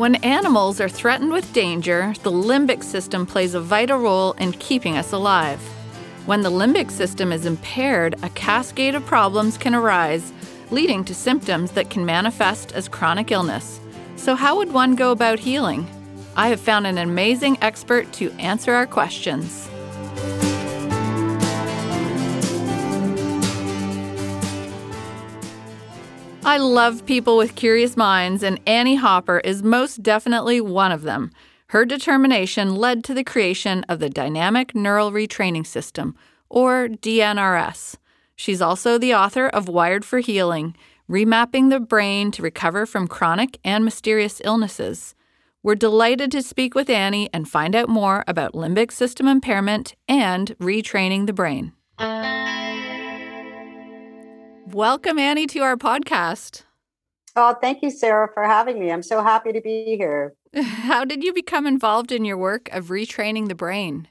When animals are threatened with danger, the limbic system plays a vital role in keeping us alive. When the limbic system is impaired, a cascade of problems can arise, leading to symptoms that can manifest as chronic illness. So, how would one go about healing? I have found an amazing expert to answer our questions. I love people with curious minds, and Annie Hopper is most definitely one of them. Her determination led to the creation of the Dynamic Neural Retraining System, or DNRS. She's also the author of Wired for Healing Remapping the Brain to Recover from Chronic and Mysterious Illnesses. We're delighted to speak with Annie and find out more about limbic system impairment and retraining the brain. Welcome, Annie, to our podcast. Oh, thank you, Sarah, for having me. I'm so happy to be here. How did you become involved in your work of retraining the brain?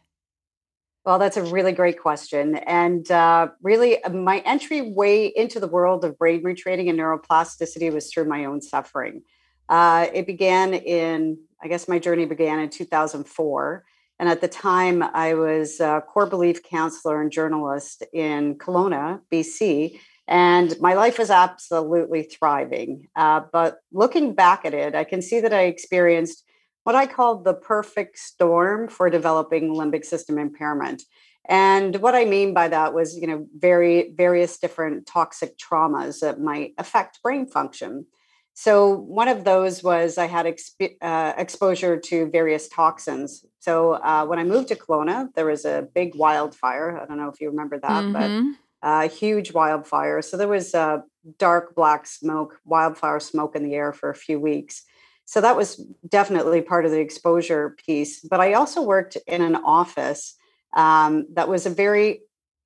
Well, that's a really great question. And uh, really, my entryway into the world of brain retraining and neuroplasticity was through my own suffering. Uh, it began in, I guess my journey began in 2004. And at the time, I was a core belief counselor and journalist in Kelowna, BC and my life was absolutely thriving. Uh, but looking back at it, I can see that I experienced what I called the perfect storm for developing limbic system impairment. And what I mean by that was, you know, very various different toxic traumas that might affect brain function. So one of those was I had exp- uh, exposure to various toxins. So uh, when I moved to Kelowna, there was a big wildfire. I don't know if you remember that, mm-hmm. but uh, huge wildfire. So there was uh, dark black smoke, wildfire smoke in the air for a few weeks. So that was definitely part of the exposure piece. But I also worked in an office um, that was a very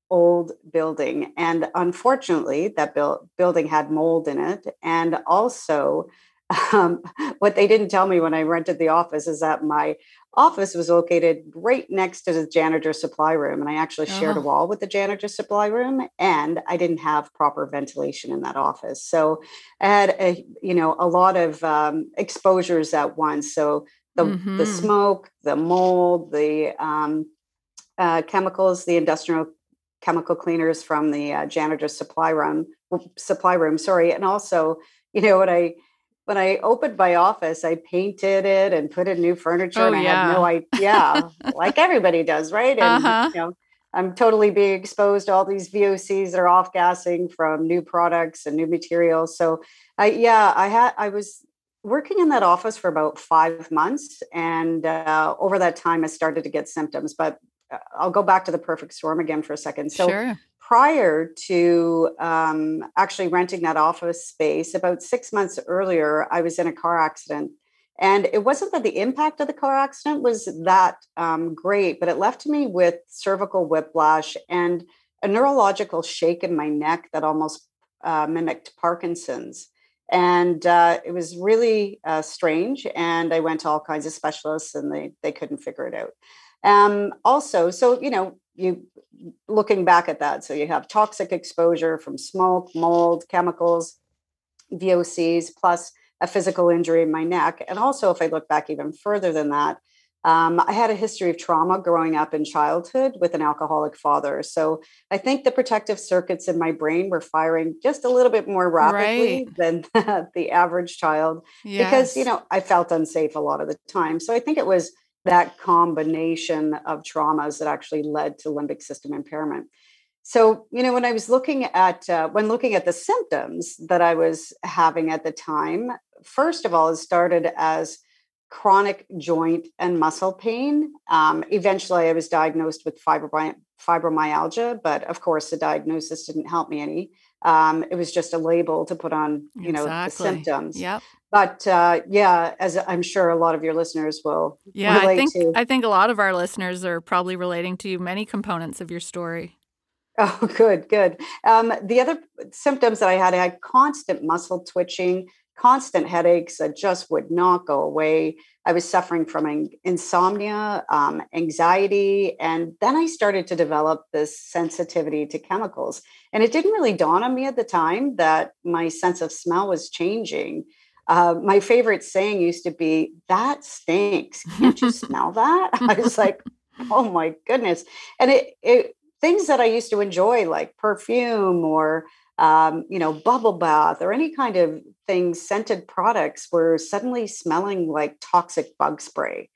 old building. And unfortunately, that bu- building had mold in it. And also, um, what they didn't tell me when I rented the office is that my office was located right next to the janitor supply room and i actually shared oh. a wall with the janitor supply room and i didn't have proper ventilation in that office so i had a you know a lot of um, exposures at once so the, mm-hmm. the smoke the mold the um, uh, chemicals the industrial chemical cleaners from the uh, janitor supply room supply room sorry and also you know what i when I opened my office, I painted it and put in new furniture, oh, and I yeah. had no idea, like everybody does, right? And uh-huh. you know, I'm totally being exposed to all these VOCs that are off gassing from new products and new materials. So, I yeah, I had I was working in that office for about five months, and uh, over that time, I started to get symptoms. But uh, I'll go back to the perfect storm again for a second. So, sure prior to um, actually renting that office space, about six months earlier, I was in a car accident. And it wasn't that the impact of the car accident was that um, great, but it left me with cervical whiplash and a neurological shake in my neck that almost uh, mimicked Parkinson's. And uh, it was really uh, strange. And I went to all kinds of specialists and they, they couldn't figure it out. Um, also, so, you know, you looking back at that, so you have toxic exposure from smoke, mold, chemicals, VOCs, plus a physical injury in my neck. And also, if I look back even further than that, um, I had a history of trauma growing up in childhood with an alcoholic father. So I think the protective circuits in my brain were firing just a little bit more rapidly right. than the average child yes. because, you know, I felt unsafe a lot of the time. So I think it was that combination of traumas that actually led to limbic system impairment. So, you know, when I was looking at uh, when looking at the symptoms that I was having at the time, first of all, it started as chronic joint and muscle pain. Um, eventually, I was diagnosed with fibromyalgia, but of course, the diagnosis didn't help me any. Um, it was just a label to put on, you know, the symptoms. Yep. But uh, yeah, as I'm sure a lot of your listeners will. Yeah, I think to. I think a lot of our listeners are probably relating to you many components of your story. Oh, good, good. Um, the other symptoms that I had, I had constant muscle twitching, constant headaches that just would not go away. I was suffering from insomnia, um, anxiety, and then I started to develop this sensitivity to chemicals. And it didn't really dawn on me at the time that my sense of smell was changing uh, my favorite saying used to be, That stinks. Can't you smell that? I was like, Oh my goodness. And it, it, things that I used to enjoy, like perfume or, um, you know, bubble bath or any kind of things, scented products, were suddenly smelling like toxic bug spray.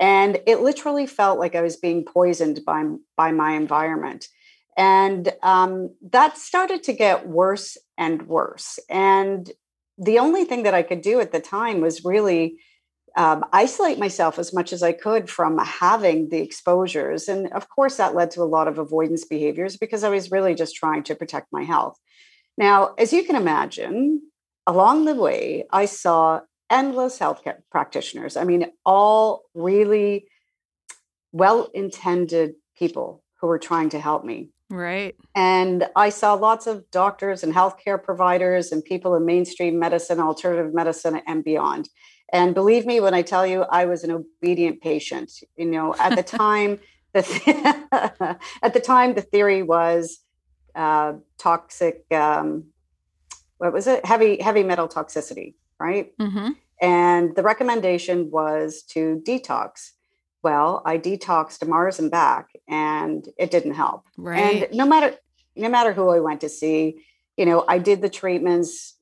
And it literally felt like I was being poisoned by, by my environment. And um, that started to get worse and worse. And the only thing that I could do at the time was really um, isolate myself as much as I could from having the exposures. And of course, that led to a lot of avoidance behaviors because I was really just trying to protect my health. Now, as you can imagine, along the way, I saw endless healthcare practitioners. I mean, all really well intended people who were trying to help me. Right. And I saw lots of doctors and healthcare providers and people in mainstream medicine, alternative medicine, and beyond. And believe me when I tell you, I was an obedient patient. You know, at the time, the th- at the time, the theory was uh, toxic. Um, what was it? Heavy heavy metal toxicity, right? Mm-hmm. And the recommendation was to detox. Well, I detoxed to Mars and back, and it didn't help. Right. And no matter no matter who I went to see, you know, I did the treatments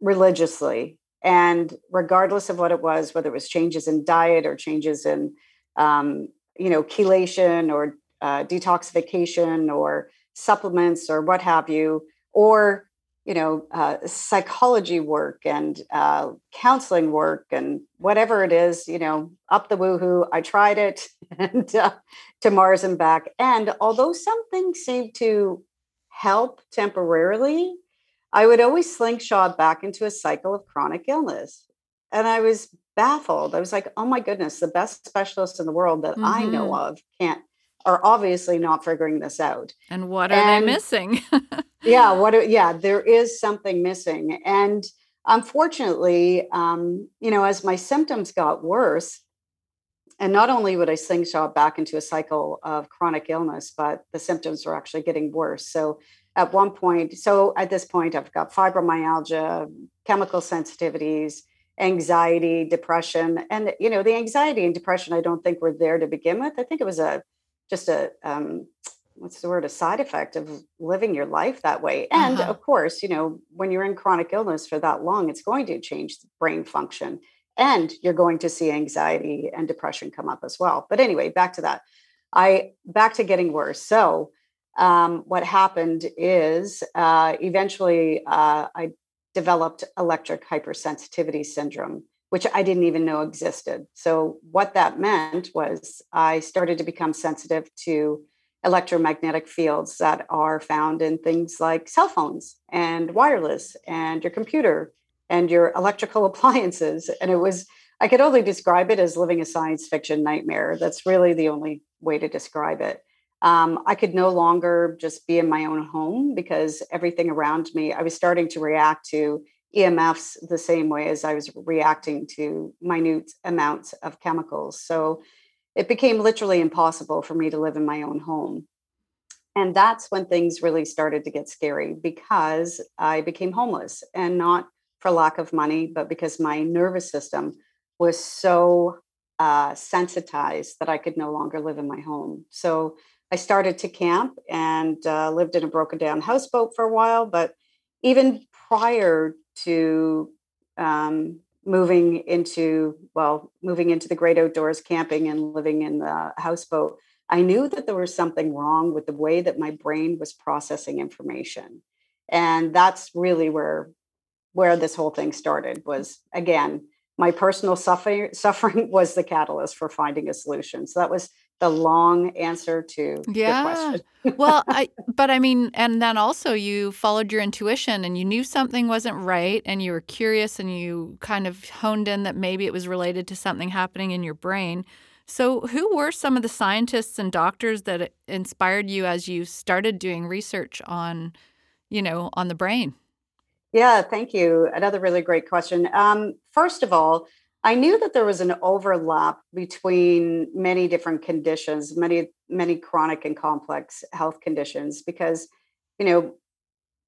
religiously, and regardless of what it was, whether it was changes in diet or changes in, um, you know, chelation or uh, detoxification or supplements or what have you, or you know, uh, psychology work and uh, counseling work and whatever it is, you know, up the woohoo. I tried it and uh, to Mars and back. And although some things seemed to help temporarily, I would always slingshot back into a cycle of chronic illness. And I was baffled. I was like, oh my goodness, the best specialist in the world that mm-hmm. I know mm-hmm. of can't are obviously not figuring this out. And what are and, they missing? yeah, what? are, Yeah, there is something missing, and unfortunately, um, you know, as my symptoms got worse, and not only would I slingshot back into a cycle of chronic illness, but the symptoms were actually getting worse. So at one point, so at this point, I've got fibromyalgia, chemical sensitivities, anxiety, depression, and you know, the anxiety and depression, I don't think were there to begin with. I think it was a just a um, what's the word a side effect of living your life that way. And uh-huh. of course you know when you're in chronic illness for that long it's going to change brain function and you're going to see anxiety and depression come up as well. But anyway back to that. I back to getting worse. So um, what happened is uh, eventually uh, i developed electric hypersensitivity syndrome which I didn't even know existed. So, what that meant was I started to become sensitive to electromagnetic fields that are found in things like cell phones and wireless and your computer and your electrical appliances. And it was, I could only describe it as living a science fiction nightmare. That's really the only way to describe it. Um, I could no longer just be in my own home because everything around me, I was starting to react to EMFs the same way as I was reacting to minute amounts of chemicals. So it became literally impossible for me to live in my own home. And that's when things really started to get scary because I became homeless and not for lack of money, but because my nervous system was so uh, sensitized that I could no longer live in my home. So I started to camp and uh, lived in a broken down houseboat for a while. But even prior to um, moving into well moving into the great outdoors camping and living in the houseboat i knew that there was something wrong with the way that my brain was processing information. And that's really where where this whole thing started was again my personal suffering suffering was the catalyst for finding a solution. So that was the long answer to the question. yeah. well, I but I mean, and then also you followed your intuition and you knew something wasn't right and you were curious and you kind of honed in that maybe it was related to something happening in your brain. So, who were some of the scientists and doctors that inspired you as you started doing research on, you know, on the brain? Yeah, thank you. Another really great question. Um, first of all, I knew that there was an overlap between many different conditions, many, many chronic and complex health conditions, because, you know,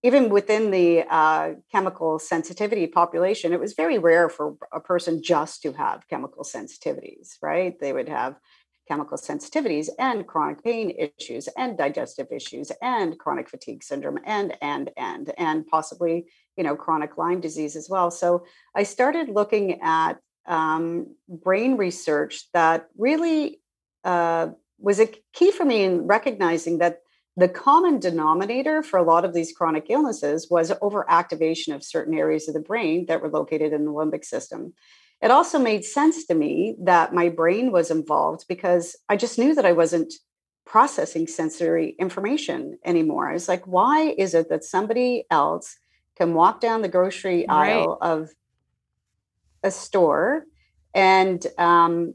even within the uh, chemical sensitivity population, it was very rare for a person just to have chemical sensitivities, right? They would have chemical sensitivities and chronic pain issues and digestive issues and chronic fatigue syndrome and and and and possibly you know chronic lyme disease as well so i started looking at um, brain research that really uh, was a key for me in recognizing that the common denominator for a lot of these chronic illnesses was overactivation of certain areas of the brain that were located in the limbic system. It also made sense to me that my brain was involved because I just knew that I wasn't processing sensory information anymore. I was like, why is it that somebody else can walk down the grocery right. aisle of a store and um,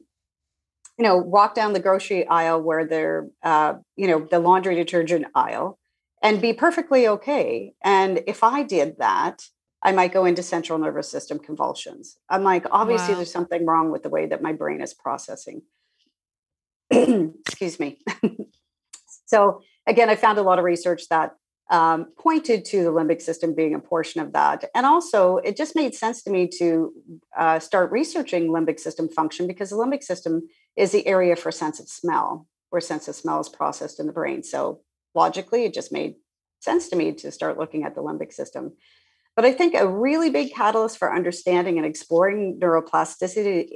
you know, walk down the grocery aisle where they're, uh, you know, the laundry detergent aisle and be perfectly okay. And if I did that, I might go into central nervous system convulsions. I'm like, obviously, wow. there's something wrong with the way that my brain is processing. Excuse me. so, again, I found a lot of research that um, pointed to the limbic system being a portion of that. And also, it just made sense to me to uh, start researching limbic system function because the limbic system is the area for sense of smell, where sense of smell is processed in the brain. So, logically, it just made sense to me to start looking at the limbic system. But I think a really big catalyst for understanding and exploring neuroplasticity,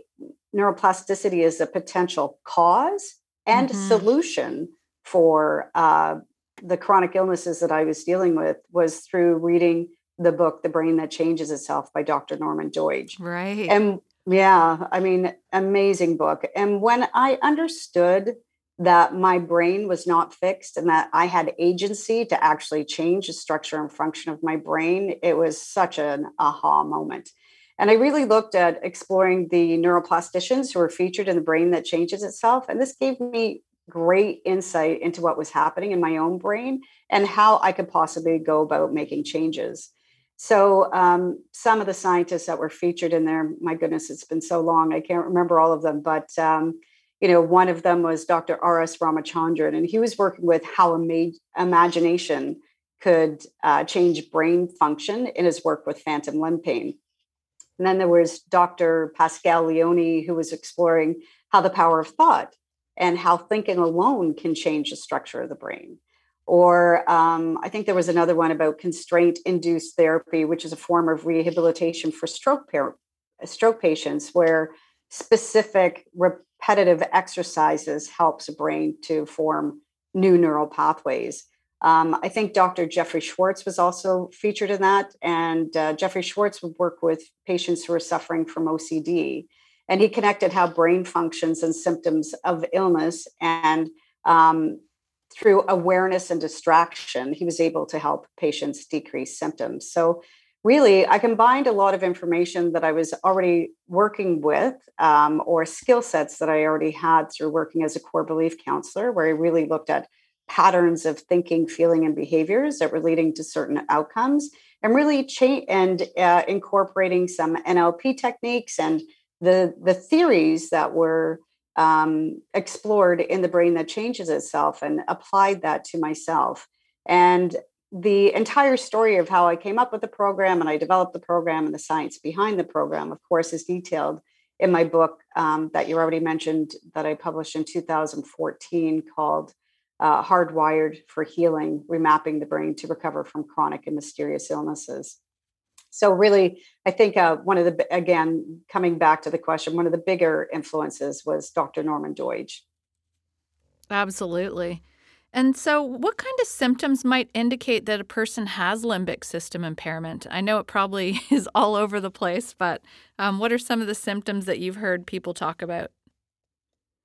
neuroplasticity is a potential cause and mm-hmm. solution for uh, the chronic illnesses that I was dealing with was through reading the book The Brain That Changes Itself by Dr. Norman Doidge. Right. And yeah, I mean, amazing book. And when I understood that my brain was not fixed and that I had agency to actually change the structure and function of my brain, it was such an aha moment. And I really looked at exploring the neuroplasticians who are featured in the brain that changes itself. And this gave me great insight into what was happening in my own brain and how I could possibly go about making changes. So, um, some of the scientists that were featured in there, my goodness, it's been so long, I can't remember all of them, but um, you know, one of them was Dr. R.S. Ramachandran, and he was working with how ima- imagination could uh, change brain function in his work with phantom limb pain. And then there was Dr. Pascal Leone, who was exploring how the power of thought and how thinking alone can change the structure of the brain. Or um, I think there was another one about constraint induced therapy, which is a form of rehabilitation for stroke, par- stroke patients, where specific repetitive exercises helps a brain to form new neural pathways. Um, I think Dr. Jeffrey Schwartz was also featured in that. And uh, Jeffrey Schwartz would work with patients who are suffering from OCD and he connected how brain functions and symptoms of illness and um, through awareness and distraction he was able to help patients decrease symptoms. So really i combined a lot of information that i was already working with um, or skill sets that i already had through working as a core belief counselor where i really looked at patterns of thinking feeling and behaviors that were leading to certain outcomes and really and uh, incorporating some nlp techniques and the the theories that were um, explored in the brain that changes itself and applied that to myself. And the entire story of how i came up with the program and i developed the program and the science behind the program of course is detailed in my book um, that you already mentioned that i published in 2014 called uh, hardwired for healing remapping the brain to recover from chronic and mysterious illnesses so really i think uh, one of the again coming back to the question one of the bigger influences was dr norman doidge. Absolutely. And so what kind of symptoms might indicate that a person has limbic system impairment? I know it probably is all over the place but um, what are some of the symptoms that you've heard people talk about?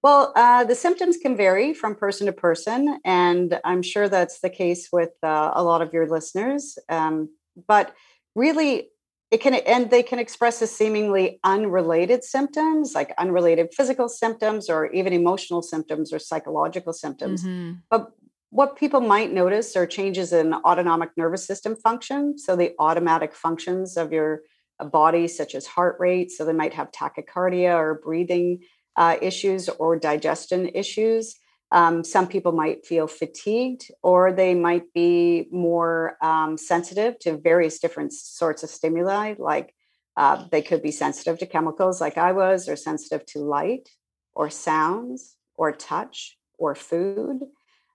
Well, uh, the symptoms can vary from person to person, and I'm sure that's the case with uh, a lot of your listeners. Um, but really it can and they can express as seemingly unrelated symptoms like unrelated physical symptoms or even emotional symptoms or psychological symptoms. Mm-hmm. but what people might notice are changes in autonomic nervous system function. So the automatic functions of your uh, body such as heart rate so they might have tachycardia or breathing uh, issues or digestion issues Um, some people might feel fatigued, or they might be more um, sensitive to various different sorts of stimuli, like uh, they could be sensitive to chemicals, like I was, or sensitive to light, or sounds, or touch, or food.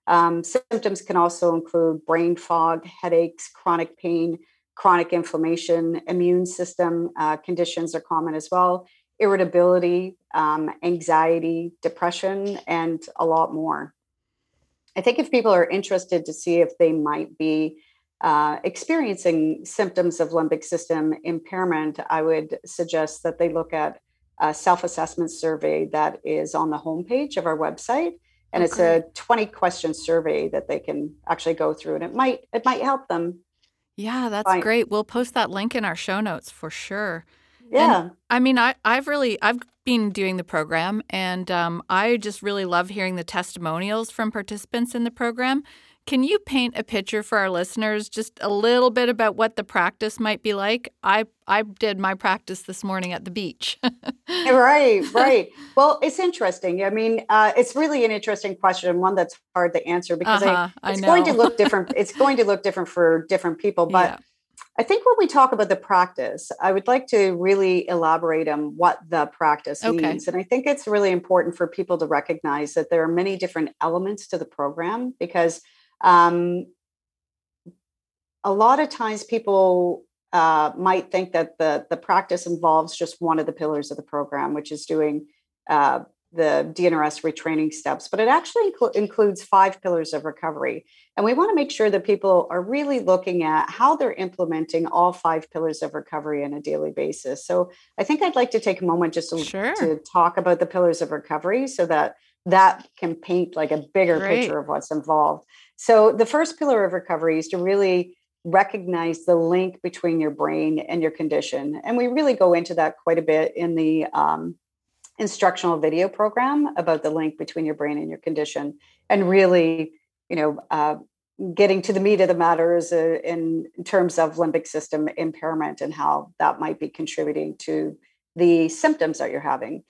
Um, symptoms can also include brain fog, headaches, chronic pain, chronic inflammation, immune system uh, conditions are common as well, irritability, um, anxiety, depression, and a lot more. I think if people are interested to see if they might be uh, experiencing symptoms of limbic system impairment, I would suggest that they look at a self assessment survey that is on the homepage of our website. And okay. it's a 20 question survey that they can actually go through, and it might it might help them yeah, that's Fine. great. We'll post that link in our show notes for sure. Yeah. And, I mean, I, I've really I've been doing the program, and um, I just really love hearing the testimonials from participants in the program. Can you paint a picture for our listeners, just a little bit about what the practice might be like? I I did my practice this morning at the beach. right, right. Well, it's interesting. I mean, uh, it's really an interesting question one that's hard to answer because uh-huh, I, it's I going to look different. it's going to look different for different people, but. Yeah. I think when we talk about the practice, I would like to really elaborate on what the practice okay. means. And I think it's really important for people to recognize that there are many different elements to the program because um, a lot of times people uh, might think that the, the practice involves just one of the pillars of the program, which is doing uh, the DNRS retraining steps, but it actually incl- includes five pillars of recovery. And we want to make sure that people are really looking at how they're implementing all five pillars of recovery on a daily basis. So I think I'd like to take a moment just to, sure. to talk about the pillars of recovery so that that can paint like a bigger Great. picture of what's involved. So, the first pillar of recovery is to really recognize the link between your brain and your condition. And we really go into that quite a bit in the um, instructional video program about the link between your brain and your condition and really, you know, uh, getting to the meat of the matters uh, in, in terms of limbic system impairment and how that might be contributing to the symptoms that you're having.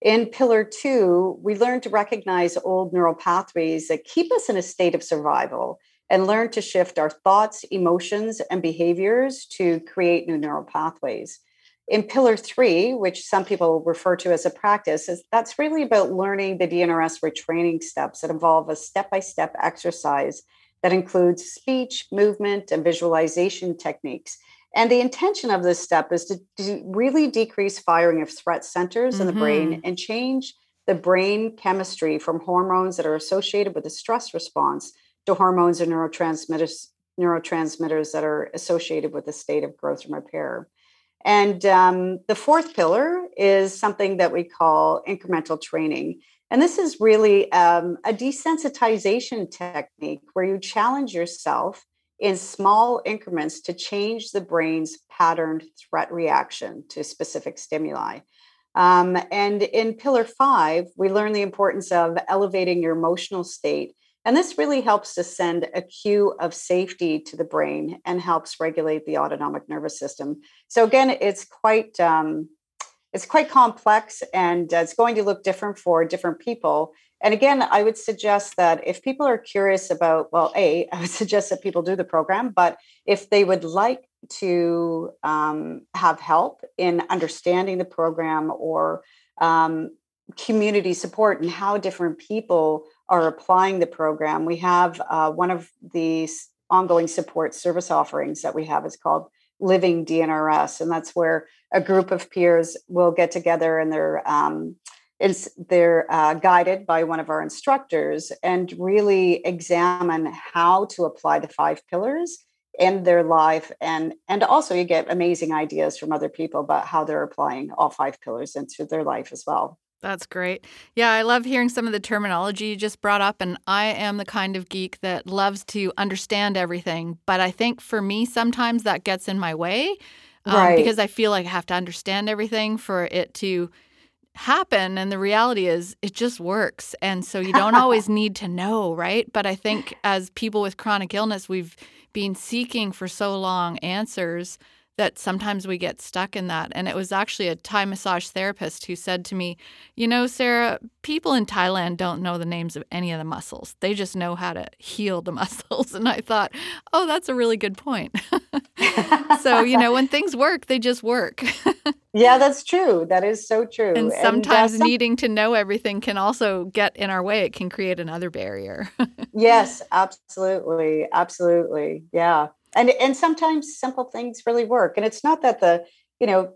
In pillar two, we learn to recognize old neural pathways that keep us in a state of survival and learn to shift our thoughts, emotions, and behaviors to create new neural pathways. In pillar three, which some people refer to as a practice, is that's really about learning the DNRS retraining steps that involve a step-by-step exercise that includes speech, movement, and visualization techniques and the intention of this step is to, to really decrease firing of threat centers mm-hmm. in the brain mm-hmm. and change the brain chemistry from hormones that are associated with the stress response to hormones and neurotransmitters neurotransmitters that are associated with the state of growth and repair. And um, the fourth pillar is something that we call incremental training. And this is really um, a desensitization technique where you challenge yourself in small increments to change the brain's patterned threat reaction to specific stimuli. Um, and in pillar five, we learn the importance of elevating your emotional state. And this really helps to send a cue of safety to the brain and helps regulate the autonomic nervous system. So again, it's quite um, it's quite complex and it's going to look different for different people. And again, I would suggest that if people are curious about, well, A, I would suggest that people do the program, but if they would like to um, have help in understanding the program or um, community support and how different people are applying the program, we have uh, one of these ongoing support service offerings that we have is called Living DNRS. And that's where a group of peers will get together and they're um, they're uh, guided by one of our instructors and really examine how to apply the five pillars in their life and and also you get amazing ideas from other people about how they're applying all five pillars into their life as well that's great. Yeah, I love hearing some of the terminology you just brought up. And I am the kind of geek that loves to understand everything. But I think for me, sometimes that gets in my way um, right. because I feel like I have to understand everything for it to happen and the reality is it just works and so you don't always need to know right but i think as people with chronic illness we've been seeking for so long answers that sometimes we get stuck in that. And it was actually a Thai massage therapist who said to me, You know, Sarah, people in Thailand don't know the names of any of the muscles. They just know how to heal the muscles. And I thought, Oh, that's a really good point. so, you know, when things work, they just work. yeah, that's true. That is so true. And sometimes and, uh, needing to know everything can also get in our way. It can create another barrier. yes, absolutely. Absolutely. Yeah and and sometimes simple things really work and it's not that the you know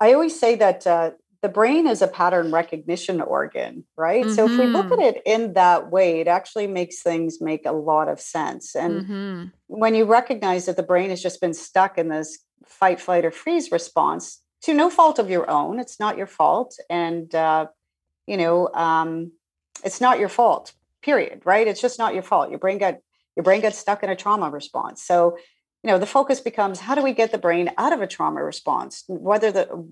i always say that uh, the brain is a pattern recognition organ right mm-hmm. so if we look at mm-hmm. it in that way it actually makes things make a lot of sense and mm-hmm. when you recognize that the brain has just been stuck in this fight flight or freeze response to no fault of your own it's not your fault and uh, you know um, it's not your fault period right it's just not your fault your brain got your brain gets stuck in a trauma response. So, you know, the focus becomes how do we get the brain out of a trauma response, whether the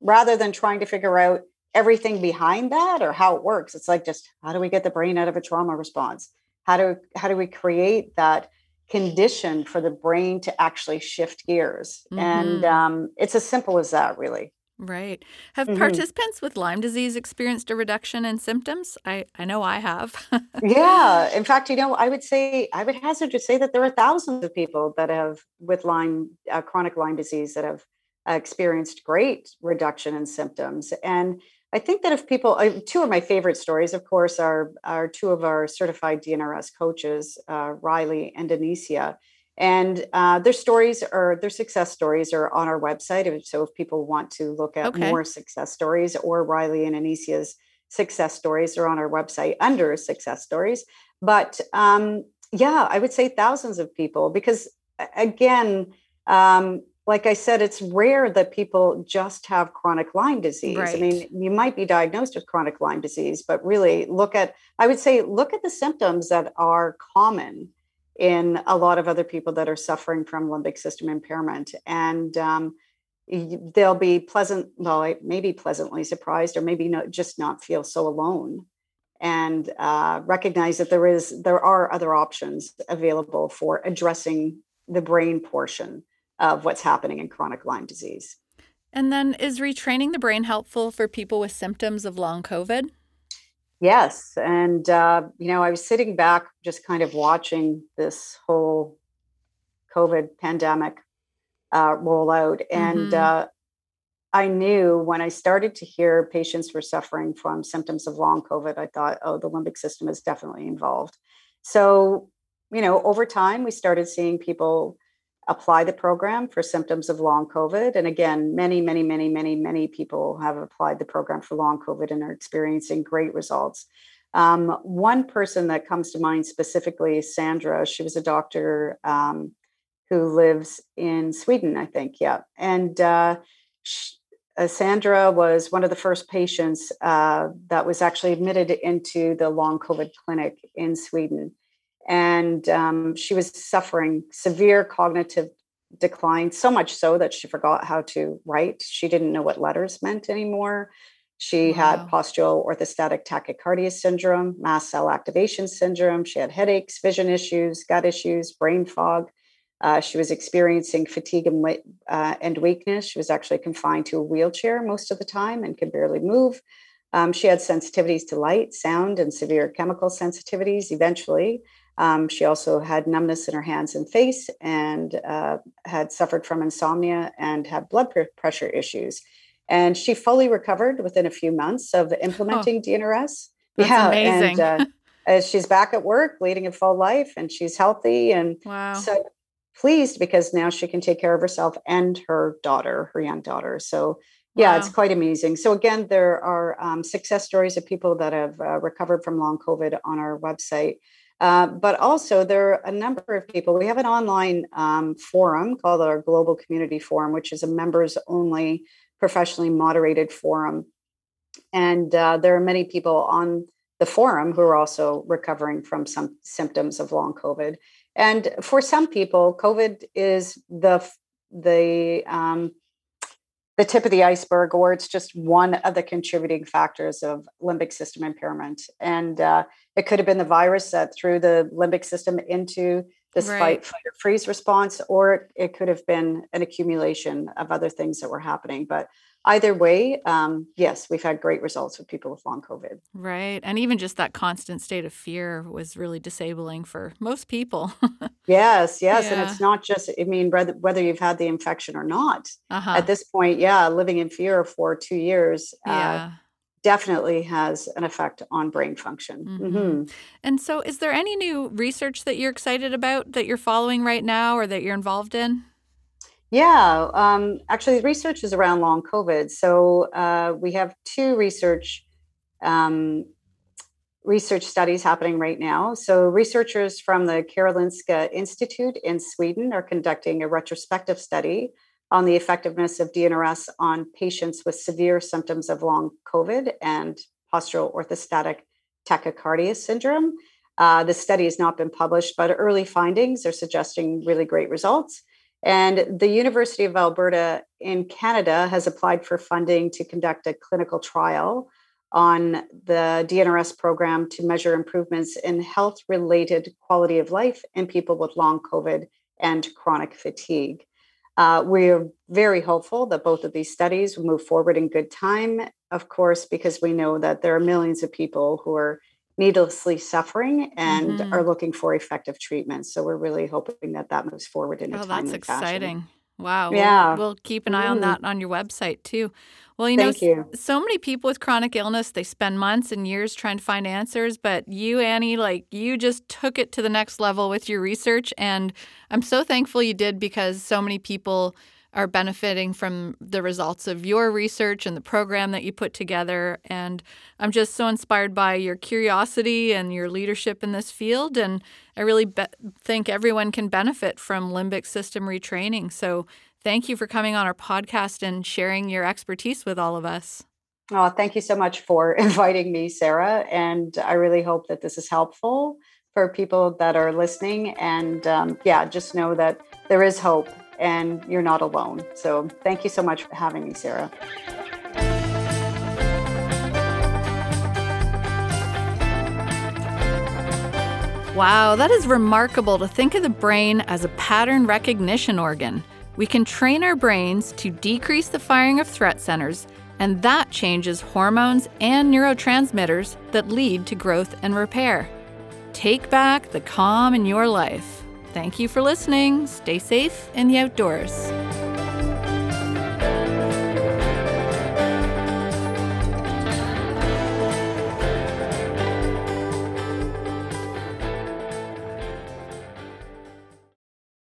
rather than trying to figure out everything behind that or how it works. It's like just how do we get the brain out of a trauma response? How do how do we create that condition for the brain to actually shift gears? Mm-hmm. And um, it's as simple as that, really. Right. Have mm-hmm. participants with Lyme disease experienced a reduction in symptoms? I, I know I have. yeah. In fact, you know, I would say, I would hazard to say that there are thousands of people that have, with Lyme, uh, chronic Lyme disease, that have uh, experienced great reduction in symptoms. And I think that if people, uh, two of my favorite stories, of course, are, are two of our certified DNRS coaches, uh, Riley and Anicia and uh, their stories or their success stories are on our website. So if people want to look at okay. more success stories or Riley and Anicia's success stories are on our website under success stories. But um, yeah, I would say thousands of people because again, um, like I said, it's rare that people just have chronic Lyme disease. Right. I mean, you might be diagnosed with chronic Lyme disease, but really look at, I would say, look at the symptoms that are common in a lot of other people that are suffering from limbic system impairment. And um, they'll be pleasant, well, maybe pleasantly surprised, or maybe not, just not feel so alone, and uh, recognize that there is there are other options available for addressing the brain portion of what's happening in chronic Lyme disease. And then, is retraining the brain helpful for people with symptoms of long COVID? Yes. And, uh, you know, I was sitting back just kind of watching this whole COVID pandemic uh, roll out. And mm-hmm. uh, I knew when I started to hear patients were suffering from symptoms of long COVID, I thought, oh, the limbic system is definitely involved. So, you know, over time, we started seeing people apply the program for symptoms of long COVID. And again, many, many, many, many, many people have applied the program for long COVID and are experiencing great results. Um, one person that comes to mind specifically is Sandra. She was a doctor um, who lives in Sweden, I think. Yeah. And uh, she, uh, Sandra was one of the first patients uh, that was actually admitted into the long COVID clinic in Sweden and um, she was suffering severe cognitive decline so much so that she forgot how to write. She didn't know what letters meant anymore. She wow. had postural orthostatic tachycardia syndrome mast cell activation syndrome. She had headaches vision issues gut issues brain fog. Uh, she was experiencing fatigue and, uh, and weakness. She was actually confined to a wheelchair most of the time and could barely move. Um, she had sensitivities to light sound and severe chemical sensitivities. Eventually um, she also had numbness in her hands and face and uh, had suffered from insomnia and had blood pressure issues. And she fully recovered within a few months of implementing oh, DNRS. That's yeah, amazing. And uh, she's back at work, leading a full life, and she's healthy. And wow. so pleased because now she can take care of herself and her daughter, her young daughter. So yeah, wow. it's quite amazing. So again, there are um, success stories of people that have uh, recovered from long COVID on our website. Uh, but also, there are a number of people. We have an online um, forum called our Global Community Forum, which is a members only professionally moderated forum. And uh, there are many people on the forum who are also recovering from some symptoms of long COVID. And for some people, COVID is the the um, the tip of the iceberg, or it's just one of the contributing factors of limbic system impairment. And uh, it could have been the virus that threw the limbic system into this right. fight, fight or freeze response, or it could have been an accumulation of other things that were happening. But either way, um, yes, we've had great results with people with long COVID. Right. And even just that constant state of fear was really disabling for most people. yes, yes. Yeah. And it's not just, I mean, whether, whether you've had the infection or not. Uh-huh. At this point, yeah, living in fear for two years. Uh, yeah. Uh, definitely has an effect on brain function. Mm-hmm. Mm-hmm. And so, is there any new research that you're excited about that you're following right now or that you're involved in? Yeah, um, actually, research is around long COVID. So uh, we have two research um, research studies happening right now. So researchers from the Karolinska Institute in Sweden are conducting a retrospective study on the effectiveness of DNRS on patients with severe symptoms of long COVID and postural orthostatic tachycardia syndrome. Uh, the study has not been published, but early findings are suggesting really great results. And the University of Alberta in Canada has applied for funding to conduct a clinical trial on the DNRS program to measure improvements in health related quality of life in people with long COVID and chronic fatigue. Uh, we're very hopeful that both of these studies will move forward in good time, of course, because we know that there are millions of people who are needlessly suffering and mm-hmm. are looking for effective treatments. So we're really hoping that that moves forward in a oh, timely that's exciting. Fashion. Wow. Yeah. We'll, we'll, keep an eye on that mm-hmm. on your website too. Well, you Thank know, you. so many people with chronic illness, they spend months and years trying to find answers, but you, Annie, like you just took it to the next level with your research. And I'm so thankful you did because so many people are benefiting from the results of your research and the program that you put together. And I'm just so inspired by your curiosity and your leadership in this field. And I really be- think everyone can benefit from limbic system retraining. So thank you for coming on our podcast and sharing your expertise with all of us. Oh, thank you so much for inviting me, Sarah. And I really hope that this is helpful for people that are listening. And um, yeah, just know that there is hope and you're not alone. So thank you so much for having me, Sarah. Wow, that is remarkable to think of the brain as a pattern recognition organ. We can train our brains to decrease the firing of threat centers, and that changes hormones and neurotransmitters that lead to growth and repair. Take back the calm in your life. Thank you for listening. Stay safe in the outdoors.